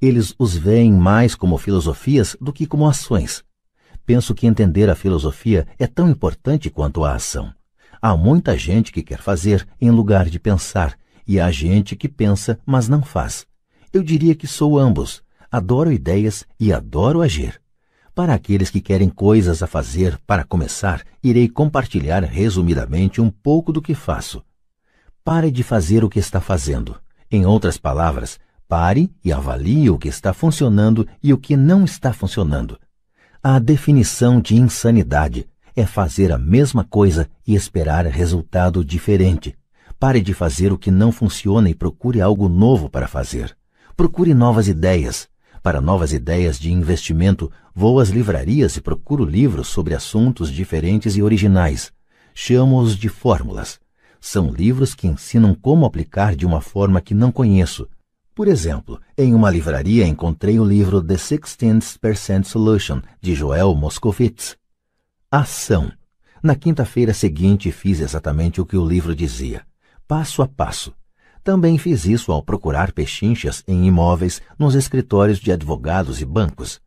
Eles os veem mais como filosofias do que como ações. Penso que entender a filosofia é tão importante quanto a ação. Há muita gente que quer fazer em lugar de pensar, e há gente que pensa, mas não faz. Eu diria que sou ambos. Adoro ideias e adoro agir. Para aqueles que querem coisas a fazer para começar, irei compartilhar resumidamente um pouco do que faço. Pare de fazer o que está fazendo. Em outras palavras, pare e avalie o que está funcionando e o que não está funcionando. A definição de insanidade é fazer a mesma coisa e esperar resultado diferente. Pare de fazer o que não funciona e procure algo novo para fazer. Procure novas ideias. Para novas ideias de investimento, vou às livrarias e procuro livros sobre assuntos diferentes e originais. Chamo-os de fórmulas. São livros que ensinam como aplicar de uma forma que não conheço. Por exemplo, em uma livraria encontrei o livro The 16% Solution, de Joel Moscovitz. Ação. Na quinta-feira seguinte fiz exatamente o que o livro dizia, passo a passo. Também fiz isso ao procurar pechinchas em imóveis nos escritórios de advogados e bancos.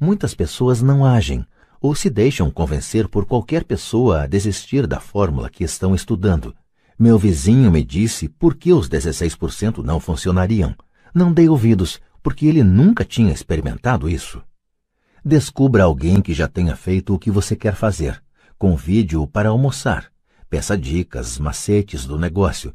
Muitas pessoas não agem ou se deixam convencer por qualquer pessoa a desistir da fórmula que estão estudando. Meu vizinho me disse por que os 16% não funcionariam. Não dei ouvidos, porque ele nunca tinha experimentado isso. Descubra alguém que já tenha feito o que você quer fazer. Convide-o para almoçar. Peça dicas, macetes do negócio.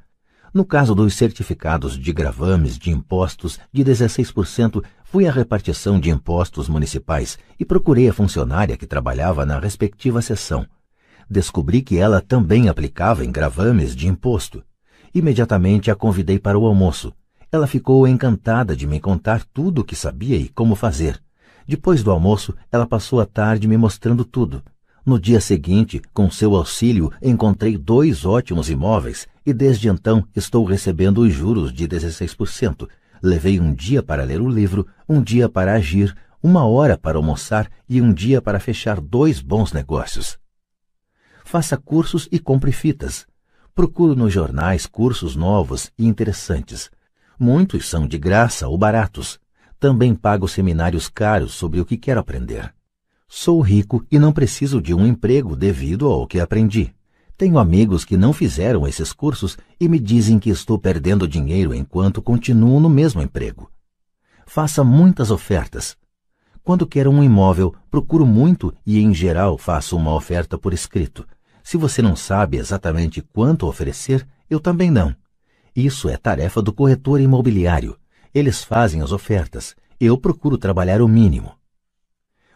No caso dos certificados de gravames de impostos de 16%, fui à repartição de impostos municipais e procurei a funcionária que trabalhava na respectiva seção descobri que ela também aplicava em gravames de imposto. Imediatamente a convidei para o almoço. Ela ficou encantada de me contar tudo o que sabia e como fazer. Depois do almoço, ela passou a tarde me mostrando tudo. No dia seguinte, com seu auxílio, encontrei dois ótimos imóveis e desde então estou recebendo os juros de 16%. Levei um dia para ler o livro, um dia para agir, uma hora para almoçar e um dia para fechar dois bons negócios faça cursos e compre fitas. Procuro nos jornais cursos novos e interessantes. Muitos são de graça ou baratos. Também pago seminários caros sobre o que quero aprender. Sou rico e não preciso de um emprego devido ao que aprendi. Tenho amigos que não fizeram esses cursos e me dizem que estou perdendo dinheiro enquanto continuo no mesmo emprego. Faça muitas ofertas. Quando quero um imóvel, procuro muito e, em geral, faço uma oferta por escrito. Se você não sabe exatamente quanto oferecer, eu também não. Isso é tarefa do corretor imobiliário. Eles fazem as ofertas. Eu procuro trabalhar o mínimo.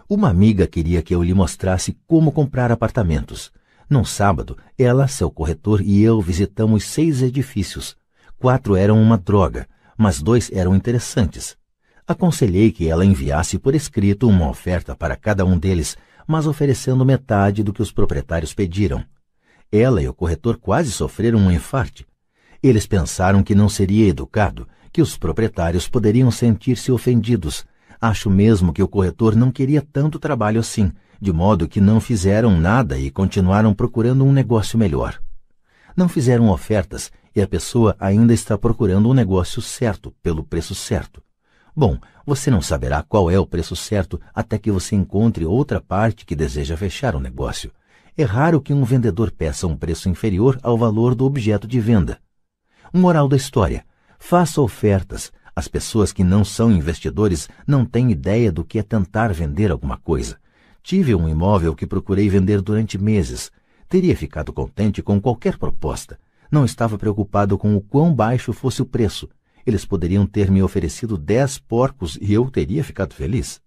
Uma amiga queria que eu lhe mostrasse como comprar apartamentos. Num sábado, ela, seu corretor e eu visitamos seis edifícios. Quatro eram uma droga, mas dois eram interessantes. Aconselhei que ela enviasse por escrito uma oferta para cada um deles mas oferecendo metade do que os proprietários pediram. Ela e o corretor quase sofreram um infarte. Eles pensaram que não seria educado, que os proprietários poderiam sentir-se ofendidos. Acho mesmo que o corretor não queria tanto trabalho assim, de modo que não fizeram nada e continuaram procurando um negócio melhor. Não fizeram ofertas e a pessoa ainda está procurando um negócio certo, pelo preço certo. Bom, você não saberá qual é o preço certo até que você encontre outra parte que deseja fechar o negócio. É raro que um vendedor peça um preço inferior ao valor do objeto de venda. Moral da história: faça ofertas. As pessoas que não são investidores não têm ideia do que é tentar vender alguma coisa. Tive um imóvel que procurei vender durante meses. Teria ficado contente com qualquer proposta. Não estava preocupado com o quão baixo fosse o preço. Eles poderiam ter me oferecido dez porcos e eu teria ficado feliz.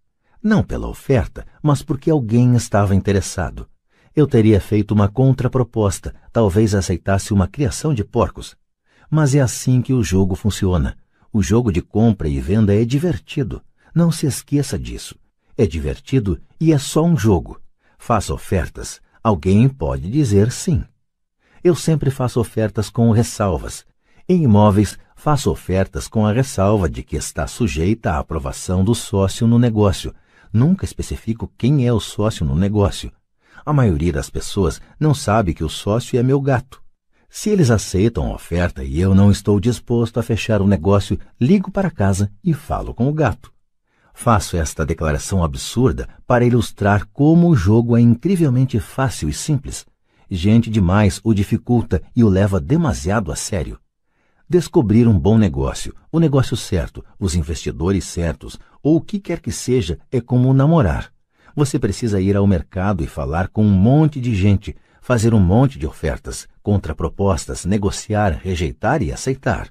Não pela oferta, mas porque alguém estava interessado. Eu teria feito uma contraproposta, talvez aceitasse uma criação de porcos. Mas é assim que o jogo funciona. O jogo de compra e venda é divertido. Não se esqueça disso. É divertido e é só um jogo. Faça ofertas. Alguém pode dizer sim. Eu sempre faço ofertas com ressalvas. Em imóveis, faço ofertas com a ressalva de que está sujeita à aprovação do sócio no negócio. Nunca especifico quem é o sócio no negócio. A maioria das pessoas não sabe que o sócio é meu gato. Se eles aceitam a oferta e eu não estou disposto a fechar o negócio, ligo para casa e falo com o gato. Faço esta declaração absurda para ilustrar como o jogo é incrivelmente fácil e simples. Gente demais o dificulta e o leva demasiado a sério. Descobrir um bom negócio, o negócio certo, os investidores certos, ou o que quer que seja, é como namorar. Você precisa ir ao mercado e falar com um monte de gente, fazer um monte de ofertas, contrapropostas, negociar, rejeitar e aceitar.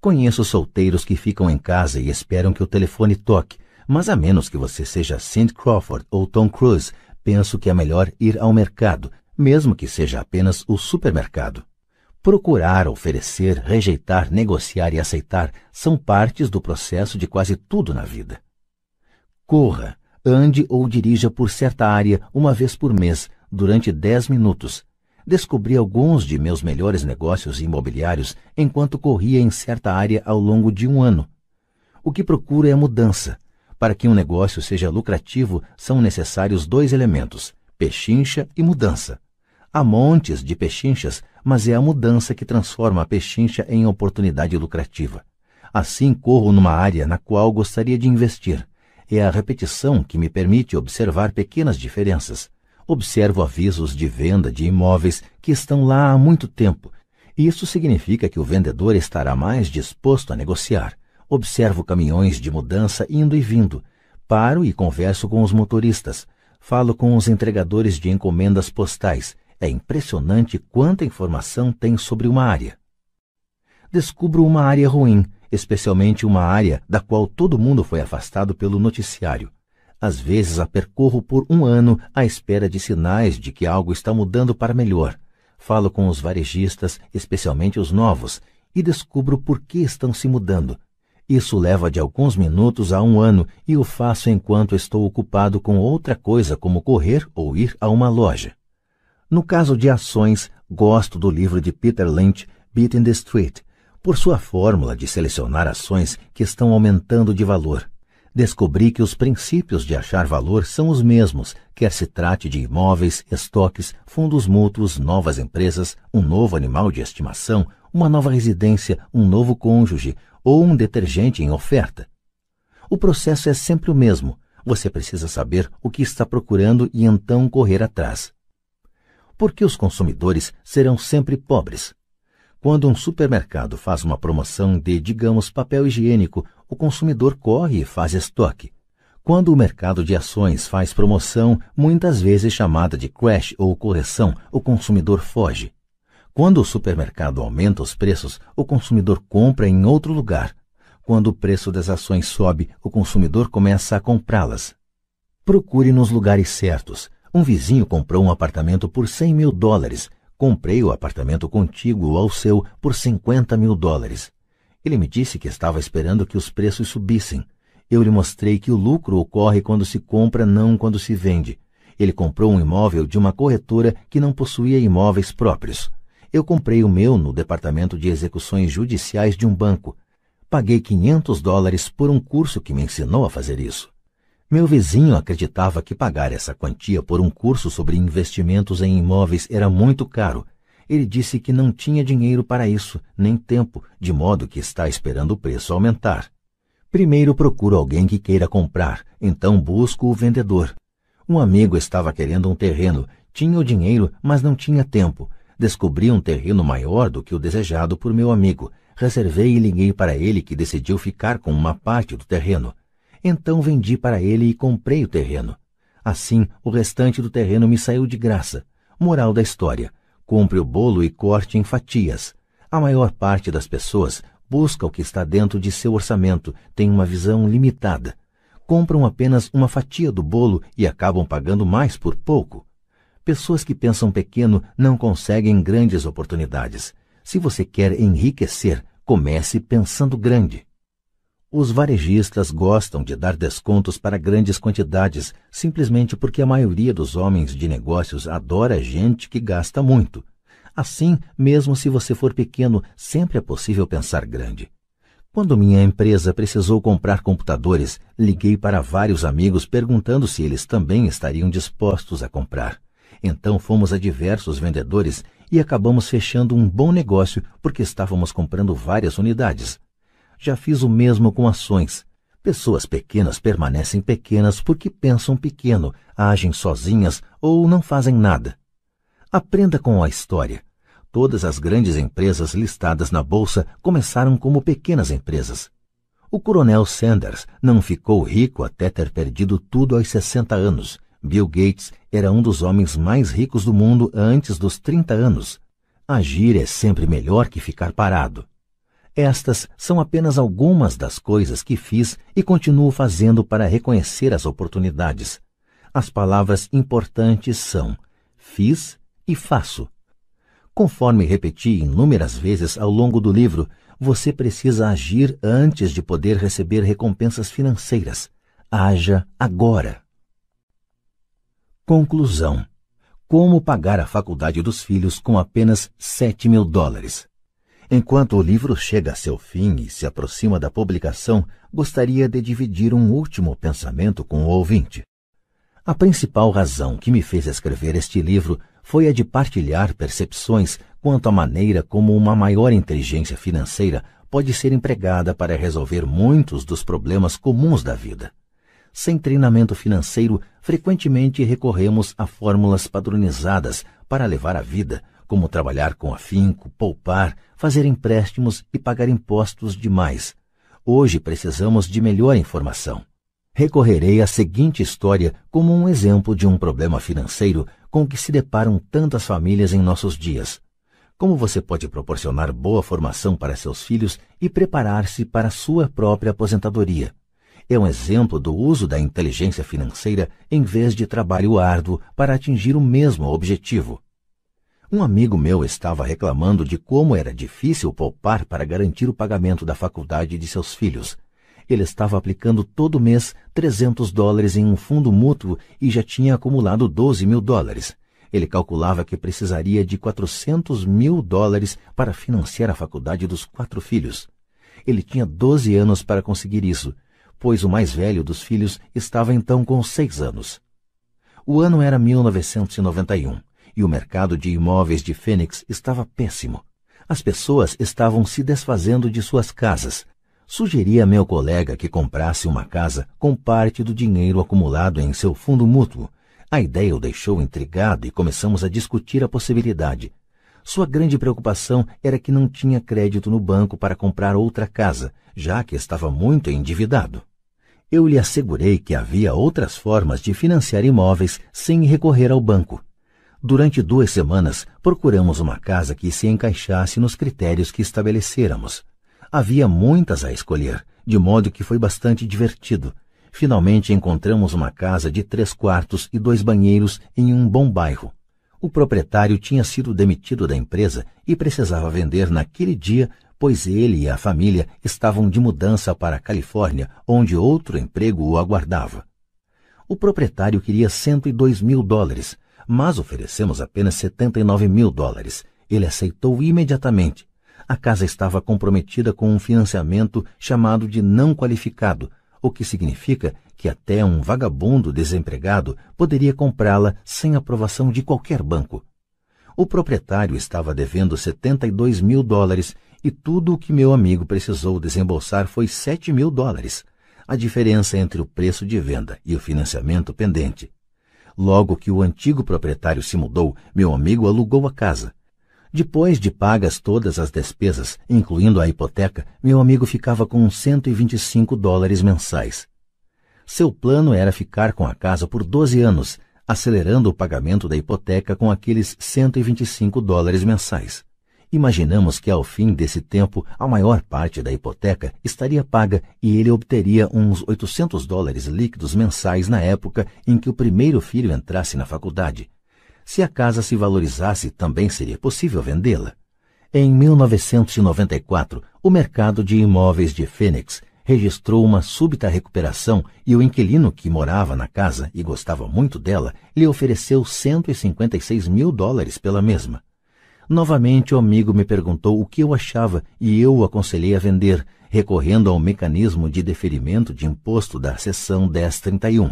Conheço solteiros que ficam em casa e esperam que o telefone toque, mas a menos que você seja Cindy Crawford ou Tom Cruise, penso que é melhor ir ao mercado, mesmo que seja apenas o supermercado. Procurar, oferecer, rejeitar, negociar e aceitar são partes do processo de quase tudo na vida. Corra, ande ou dirija por certa área uma vez por mês, durante dez minutos. Descobri alguns de meus melhores negócios imobiliários enquanto corria em certa área ao longo de um ano. O que procuro é mudança. Para que um negócio seja lucrativo, são necessários dois elementos: pechincha e mudança. Há montes de pechinchas, mas é a mudança que transforma a pechincha em oportunidade lucrativa. Assim corro numa área na qual gostaria de investir. É a repetição que me permite observar pequenas diferenças. Observo avisos de venda de imóveis que estão lá há muito tempo. Isso significa que o vendedor estará mais disposto a negociar. Observo caminhões de mudança indo e vindo. Paro e converso com os motoristas. Falo com os entregadores de encomendas postais. É impressionante quanta informação tem sobre uma área. Descubro uma área ruim, especialmente uma área da qual todo mundo foi afastado pelo noticiário. Às vezes a percorro por um ano à espera de sinais de que algo está mudando para melhor. Falo com os varejistas, especialmente os novos, e descubro por que estão se mudando. Isso leva de alguns minutos a um ano e o faço enquanto estou ocupado com outra coisa como correr ou ir a uma loja. No caso de ações, gosto do livro de Peter Lynch, Beating the Street, por sua fórmula de selecionar ações que estão aumentando de valor. Descobri que os princípios de achar valor são os mesmos, quer se trate de imóveis, estoques, fundos mútuos, novas empresas, um novo animal de estimação, uma nova residência, um novo cônjuge ou um detergente em oferta. O processo é sempre o mesmo. Você precisa saber o que está procurando e então correr atrás. Por que os consumidores serão sempre pobres? Quando um supermercado faz uma promoção de, digamos, papel higiênico, o consumidor corre e faz estoque. Quando o mercado de ações faz promoção, muitas vezes chamada de crash ou correção, o consumidor foge. Quando o supermercado aumenta os preços, o consumidor compra em outro lugar. Quando o preço das ações sobe, o consumidor começa a comprá-las. Procure nos lugares certos. Um vizinho comprou um apartamento por 100 mil dólares Comprei o apartamento contíguo ao seu por 50 mil dólares. Ele me disse que estava esperando que os preços subissem. Eu lhe mostrei que o lucro ocorre quando se compra, não quando se vende. Ele comprou um imóvel de uma corretora que não possuía imóveis próprios. Eu comprei o meu no departamento de execuções judiciais de um banco. Paguei 500 dólares por um curso que me ensinou a fazer isso. Meu vizinho acreditava que pagar essa quantia por um curso sobre investimentos em imóveis era muito caro. Ele disse que não tinha dinheiro para isso, nem tempo, de modo que está esperando o preço aumentar. Primeiro procuro alguém que queira comprar, então busco o vendedor. Um amigo estava querendo um terreno, tinha o dinheiro, mas não tinha tempo. Descobri um terreno maior do que o desejado por meu amigo. Reservei e liguei para ele que decidiu ficar com uma parte do terreno. Então vendi para ele e comprei o terreno. Assim, o restante do terreno me saiu de graça. Moral da história: compre o bolo e corte em fatias. A maior parte das pessoas busca o que está dentro de seu orçamento, tem uma visão limitada. Compram apenas uma fatia do bolo e acabam pagando mais por pouco. Pessoas que pensam pequeno não conseguem grandes oportunidades. Se você quer enriquecer, comece pensando grande. Os varejistas gostam de dar descontos para grandes quantidades, simplesmente porque a maioria dos homens de negócios adora gente que gasta muito. Assim, mesmo se você for pequeno, sempre é possível pensar grande. Quando minha empresa precisou comprar computadores, liguei para vários amigos perguntando se eles também estariam dispostos a comprar. Então fomos a diversos vendedores e acabamos fechando um bom negócio porque estávamos comprando várias unidades. Já fiz o mesmo com ações. Pessoas pequenas permanecem pequenas porque pensam pequeno, agem sozinhas ou não fazem nada. Aprenda com a história. Todas as grandes empresas listadas na bolsa começaram como pequenas empresas. O coronel Sanders não ficou rico até ter perdido tudo aos 60 anos. Bill Gates era um dos homens mais ricos do mundo antes dos 30 anos. Agir é sempre melhor que ficar parado. Estas são apenas algumas das coisas que fiz e continuo fazendo para reconhecer as oportunidades. As palavras importantes são fiz e faço. Conforme repeti inúmeras vezes ao longo do livro, você precisa agir antes de poder receber recompensas financeiras. Haja agora. Conclusão: Como pagar a faculdade dos filhos com apenas 7 mil dólares? Enquanto o livro chega a seu fim e se aproxima da publicação, gostaria de dividir um último pensamento com o ouvinte. A principal razão que me fez escrever este livro foi a de partilhar percepções quanto à maneira como uma maior inteligência financeira pode ser empregada para resolver muitos dos problemas comuns da vida. Sem treinamento financeiro, frequentemente recorremos a fórmulas padronizadas para levar a vida, como trabalhar com afinco, poupar, fazer empréstimos e pagar impostos demais. Hoje precisamos de melhor informação. Recorrerei à seguinte história como um exemplo de um problema financeiro com que se deparam tantas famílias em nossos dias. Como você pode proporcionar boa formação para seus filhos e preparar-se para sua própria aposentadoria? É um exemplo do uso da inteligência financeira em vez de trabalho árduo para atingir o mesmo objetivo. Um amigo meu estava reclamando de como era difícil poupar para garantir o pagamento da faculdade de seus filhos. Ele estava aplicando todo mês 300 dólares em um fundo mútuo e já tinha acumulado 12 mil dólares. Ele calculava que precisaria de 400 mil dólares para financiar a faculdade dos quatro filhos. Ele tinha 12 anos para conseguir isso, pois o mais velho dos filhos estava então com seis anos. O ano era 1991 e o mercado de imóveis de Fênix estava péssimo. As pessoas estavam se desfazendo de suas casas, Sugeri a meu colega que comprasse uma casa com parte do dinheiro acumulado em seu fundo mútuo. A ideia o deixou intrigado e começamos a discutir a possibilidade. Sua grande preocupação era que não tinha crédito no banco para comprar outra casa, já que estava muito endividado. Eu lhe assegurei que havia outras formas de financiar imóveis sem recorrer ao banco. Durante duas semanas, procuramos uma casa que se encaixasse nos critérios que estabelecêramos. Havia muitas a escolher, de modo que foi bastante divertido. Finalmente encontramos uma casa de três quartos e dois banheiros em um bom bairro. O proprietário tinha sido demitido da empresa e precisava vender naquele dia, pois ele e a família estavam de mudança para a Califórnia, onde outro emprego o aguardava. O proprietário queria 102 mil dólares, mas oferecemos apenas 79 mil dólares. Ele aceitou imediatamente a casa estava comprometida com um financiamento chamado de não qualificado, o que significa que até um vagabundo desempregado poderia comprá-la sem aprovação de qualquer banco. O proprietário estava devendo 72 mil dólares e tudo o que meu amigo precisou desembolsar foi 7 mil dólares, a diferença entre o preço de venda e o financiamento pendente. Logo que o antigo proprietário se mudou, meu amigo alugou a casa depois de pagas todas as despesas, incluindo a hipoteca, meu amigo ficava com 125 dólares mensais. Seu plano era ficar com a casa por 12 anos, acelerando o pagamento da hipoteca com aqueles 125 dólares mensais. Imaginamos que ao fim desse tempo a maior parte da hipoteca estaria paga e ele obteria uns 800 dólares líquidos mensais na época em que o primeiro filho entrasse na faculdade. Se a casa se valorizasse, também seria possível vendê-la. Em 1994, o mercado de imóveis de Phoenix registrou uma súbita recuperação e o inquilino que morava na casa e gostava muito dela lhe ofereceu 156 mil dólares pela mesma. Novamente o amigo me perguntou o que eu achava e eu o aconselhei a vender, recorrendo ao mecanismo de deferimento de imposto da seção 1031.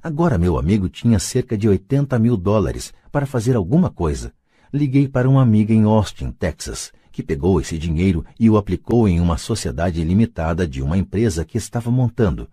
Agora meu amigo tinha cerca de 80 mil dólares para fazer alguma coisa. liguei para uma amiga em Austin, Texas, que pegou esse dinheiro e o aplicou em uma sociedade limitada de uma empresa que estava montando.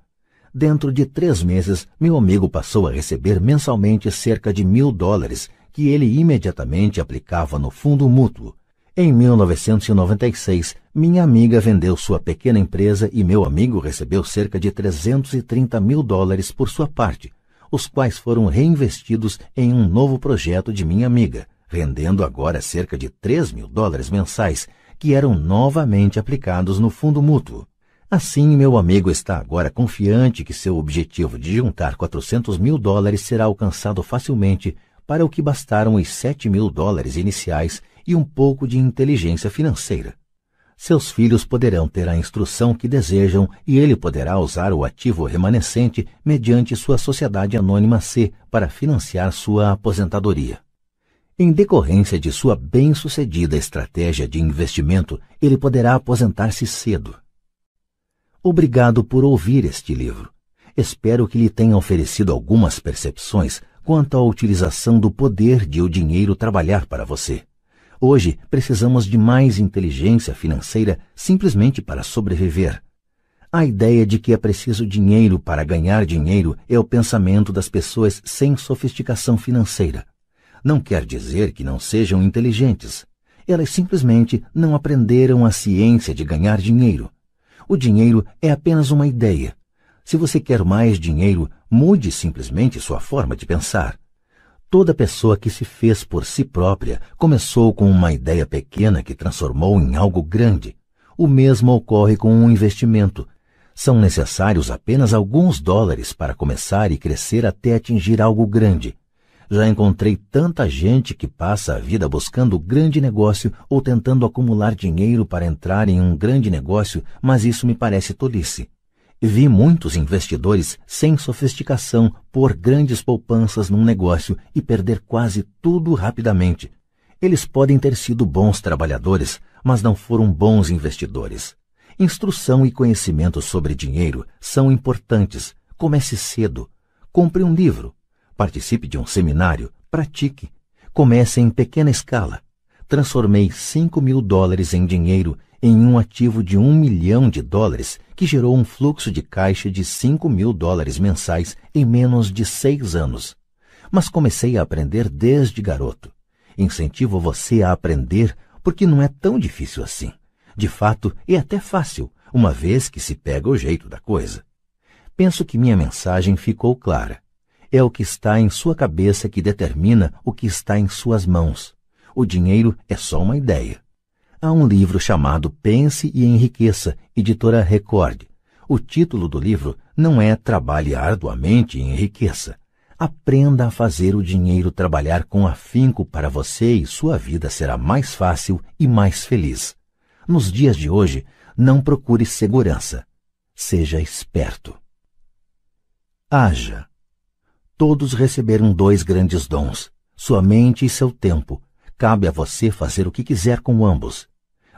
Dentro de três meses, meu amigo passou a receber mensalmente cerca de mil dólares, que ele imediatamente aplicava no fundo mútuo. Em 1996, minha amiga vendeu sua pequena empresa e meu amigo recebeu cerca de 330 mil dólares por sua parte, os quais foram reinvestidos em um novo projeto de minha amiga, rendendo agora cerca de 3 mil dólares mensais, que eram novamente aplicados no fundo mútuo. Assim, meu amigo está agora confiante que seu objetivo de juntar 400 mil dólares será alcançado facilmente, para o que bastaram os 7 mil dólares iniciais e um pouco de inteligência financeira. Seus filhos poderão ter a instrução que desejam e ele poderá usar o ativo remanescente mediante sua sociedade anônima C para financiar sua aposentadoria. Em decorrência de sua bem-sucedida estratégia de investimento, ele poderá aposentar-se cedo. Obrigado por ouvir este livro. Espero que lhe tenha oferecido algumas percepções quanto à utilização do poder de o dinheiro trabalhar para você. Hoje precisamos de mais inteligência financeira simplesmente para sobreviver. A ideia de que é preciso dinheiro para ganhar dinheiro é o pensamento das pessoas sem sofisticação financeira. Não quer dizer que não sejam inteligentes. Elas simplesmente não aprenderam a ciência de ganhar dinheiro. O dinheiro é apenas uma ideia. Se você quer mais dinheiro, mude simplesmente sua forma de pensar. Toda pessoa que se fez por si própria começou com uma ideia pequena que transformou em algo grande. O mesmo ocorre com um investimento. São necessários apenas alguns dólares para começar e crescer até atingir algo grande. Já encontrei tanta gente que passa a vida buscando grande negócio ou tentando acumular dinheiro para entrar em um grande negócio, mas isso me parece tolice. Vi muitos investidores sem sofisticação pôr grandes poupanças num negócio e perder quase tudo rapidamente. Eles podem ter sido bons trabalhadores, mas não foram bons investidores. Instrução e conhecimento sobre dinheiro são importantes. Comece cedo. Compre um livro Participe de um seminário, pratique. Comece em pequena escala. Transformei 5 mil dólares em dinheiro em um ativo de um milhão de dólares, que gerou um fluxo de caixa de 5 mil dólares mensais em menos de seis anos. Mas comecei a aprender desde garoto. Incentivo você a aprender porque não é tão difícil assim. De fato, é até fácil, uma vez que se pega o jeito da coisa. Penso que minha mensagem ficou clara. É o que está em sua cabeça que determina o que está em suas mãos. O dinheiro é só uma ideia. Há um livro chamado Pense e Enriqueça, editora Record. O título do livro não é Trabalhe arduamente e enriqueça. Aprenda a fazer o dinheiro trabalhar com afinco para você e sua vida será mais fácil e mais feliz. Nos dias de hoje, não procure segurança. Seja esperto. Haja. Todos receberam dois grandes dons, sua mente e seu tempo. Cabe a você fazer o que quiser com ambos.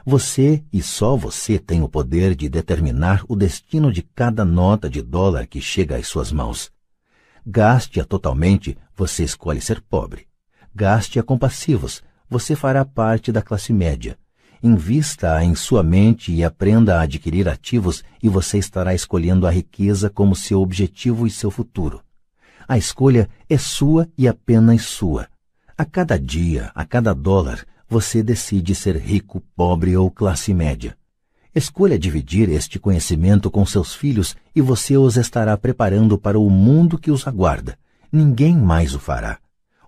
Você e só você tem o poder de determinar o destino de cada nota de dólar que chega às suas mãos. Gaste-a totalmente, você escolhe ser pobre. Gaste-a com passivos, você fará parte da classe média. Invista-a em sua mente e aprenda a adquirir ativos e você estará escolhendo a riqueza como seu objetivo e seu futuro. A escolha é sua e apenas sua. A cada dia, a cada dólar, você decide ser rico, pobre ou classe média. Escolha dividir este conhecimento com seus filhos e você os estará preparando para o mundo que os aguarda. Ninguém mais o fará.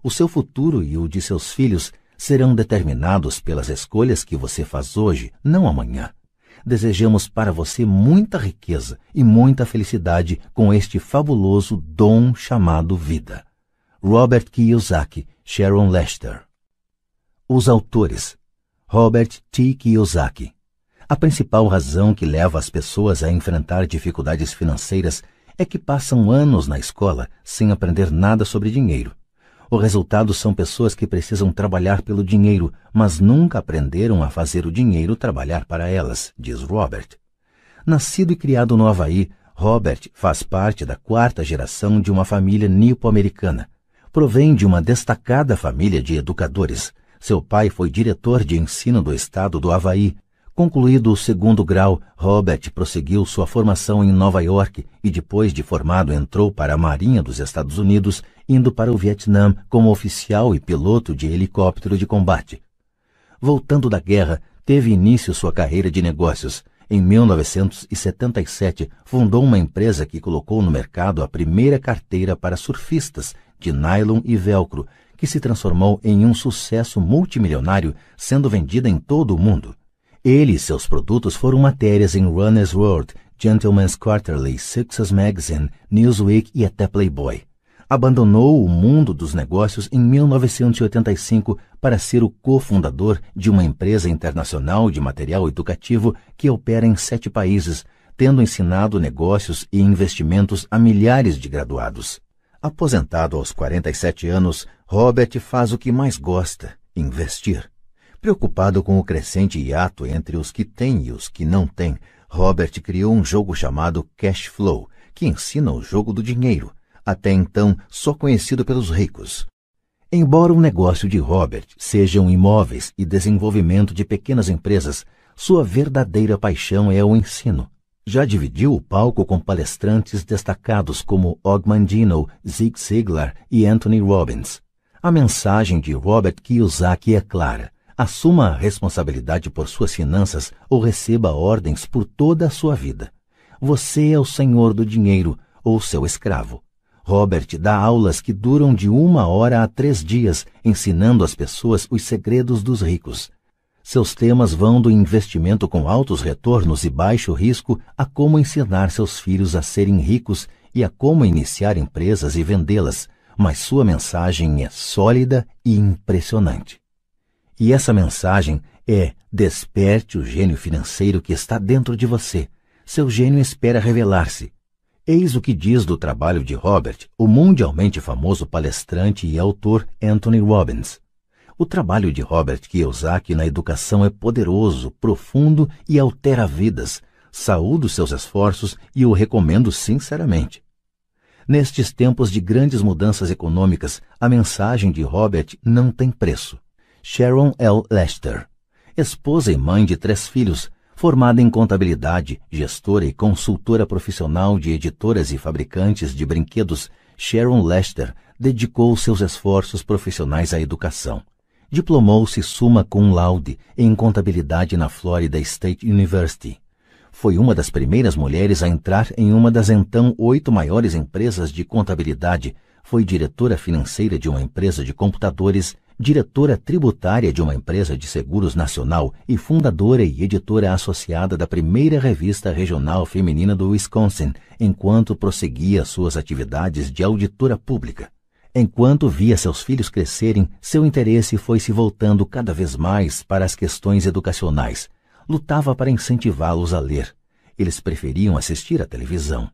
O seu futuro e o de seus filhos serão determinados pelas escolhas que você faz hoje, não amanhã desejamos para você muita riqueza e muita felicidade com este fabuloso dom chamado vida. Robert Kiyosaki, Sharon Lester. Os autores: Robert T. Kiyosaki. A principal razão que leva as pessoas a enfrentar dificuldades financeiras é que passam anos na escola sem aprender nada sobre dinheiro. O resultado são pessoas que precisam trabalhar pelo dinheiro, mas nunca aprenderam a fazer o dinheiro trabalhar para elas, diz Robert. Nascido e criado no Havaí, Robert faz parte da quarta geração de uma família nipo-americana. Provém de uma destacada família de educadores. Seu pai foi diretor de ensino do estado do Havaí. Concluído o segundo grau, Robert prosseguiu sua formação em Nova York e, depois de formado, entrou para a Marinha dos Estados Unidos, indo para o Vietnã como oficial e piloto de helicóptero de combate. Voltando da guerra, teve início sua carreira de negócios. Em 1977, fundou uma empresa que colocou no mercado a primeira carteira para surfistas de nylon e velcro, que se transformou em um sucesso multimilionário, sendo vendida em todo o mundo. Ele e seus produtos foram matérias em Runner's World, Gentleman's Quarterly, Success Magazine, Newsweek e até Playboy. Abandonou o mundo dos negócios em 1985 para ser o cofundador de uma empresa internacional de material educativo que opera em sete países, tendo ensinado negócios e investimentos a milhares de graduados. Aposentado aos 47 anos, Robert faz o que mais gosta: investir. Preocupado com o crescente hiato entre os que têm e os que não têm, Robert criou um jogo chamado Cash Flow, que ensina o jogo do dinheiro, até então só conhecido pelos ricos. Embora o negócio de Robert sejam imóveis e desenvolvimento de pequenas empresas, sua verdadeira paixão é o ensino. Já dividiu o palco com palestrantes destacados como Og Mandino, Zig Ziglar e Anthony Robbins. A mensagem de Robert Kiyosaki é clara. Assuma a responsabilidade por suas finanças ou receba ordens por toda a sua vida. Você é o senhor do dinheiro ou seu escravo. Robert dá aulas que duram de uma hora a três dias, ensinando às pessoas os segredos dos ricos. Seus temas vão do investimento com altos retornos e baixo risco a como ensinar seus filhos a serem ricos e a como iniciar empresas e vendê-las, mas sua mensagem é sólida e impressionante. E essa mensagem é: desperte o gênio financeiro que está dentro de você. Seu gênio espera revelar-se. Eis o que diz do trabalho de Robert, o mundialmente famoso palestrante e autor Anthony Robbins. O trabalho de Robert Kiyosaki na educação é poderoso, profundo e altera vidas. Saúdo seus esforços e o recomendo sinceramente. Nestes tempos de grandes mudanças econômicas, a mensagem de Robert não tem preço. Sharon L. Lester, esposa e mãe de três filhos, formada em contabilidade, gestora e consultora profissional de editoras e fabricantes de brinquedos, Sharon Lester dedicou seus esforços profissionais à educação. Diplomou-se summa cum laude em contabilidade na Florida State University. Foi uma das primeiras mulheres a entrar em uma das então oito maiores empresas de contabilidade. Foi diretora financeira de uma empresa de computadores, diretora tributária de uma empresa de seguros nacional e fundadora e editora associada da primeira revista regional feminina do Wisconsin, enquanto prosseguia suas atividades de auditora pública. Enquanto via seus filhos crescerem, seu interesse foi se voltando cada vez mais para as questões educacionais. Lutava para incentivá-los a ler. Eles preferiam assistir à televisão.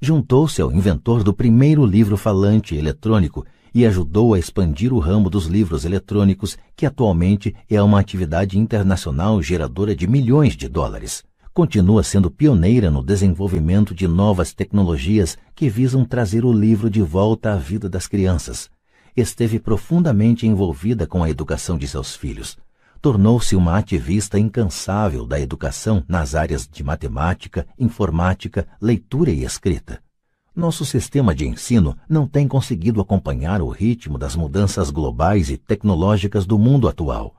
Juntou-se ao inventor do primeiro livro falante eletrônico e ajudou a expandir o ramo dos livros eletrônicos, que atualmente é uma atividade internacional geradora de milhões de dólares continua sendo pioneira no desenvolvimento de novas tecnologias que visam trazer o livro de volta à vida das crianças. Esteve profundamente envolvida com a educação de seus filhos. Tornou-se uma ativista incansável da educação nas áreas de matemática, informática, leitura e escrita. Nosso sistema de ensino não tem conseguido acompanhar o ritmo das mudanças globais e tecnológicas do mundo atual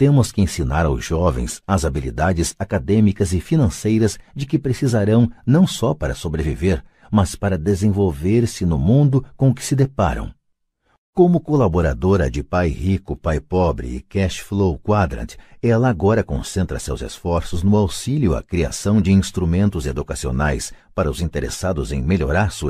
temos que ensinar aos jovens as habilidades acadêmicas e financeiras de que precisarão não só para sobreviver, mas para desenvolver-se no mundo com que se deparam. Como colaboradora de Pai Rico, Pai Pobre e Cash Flow Quadrant, ela agora concentra seus esforços no auxílio à criação de instrumentos educacionais para os interessados em melhorar sua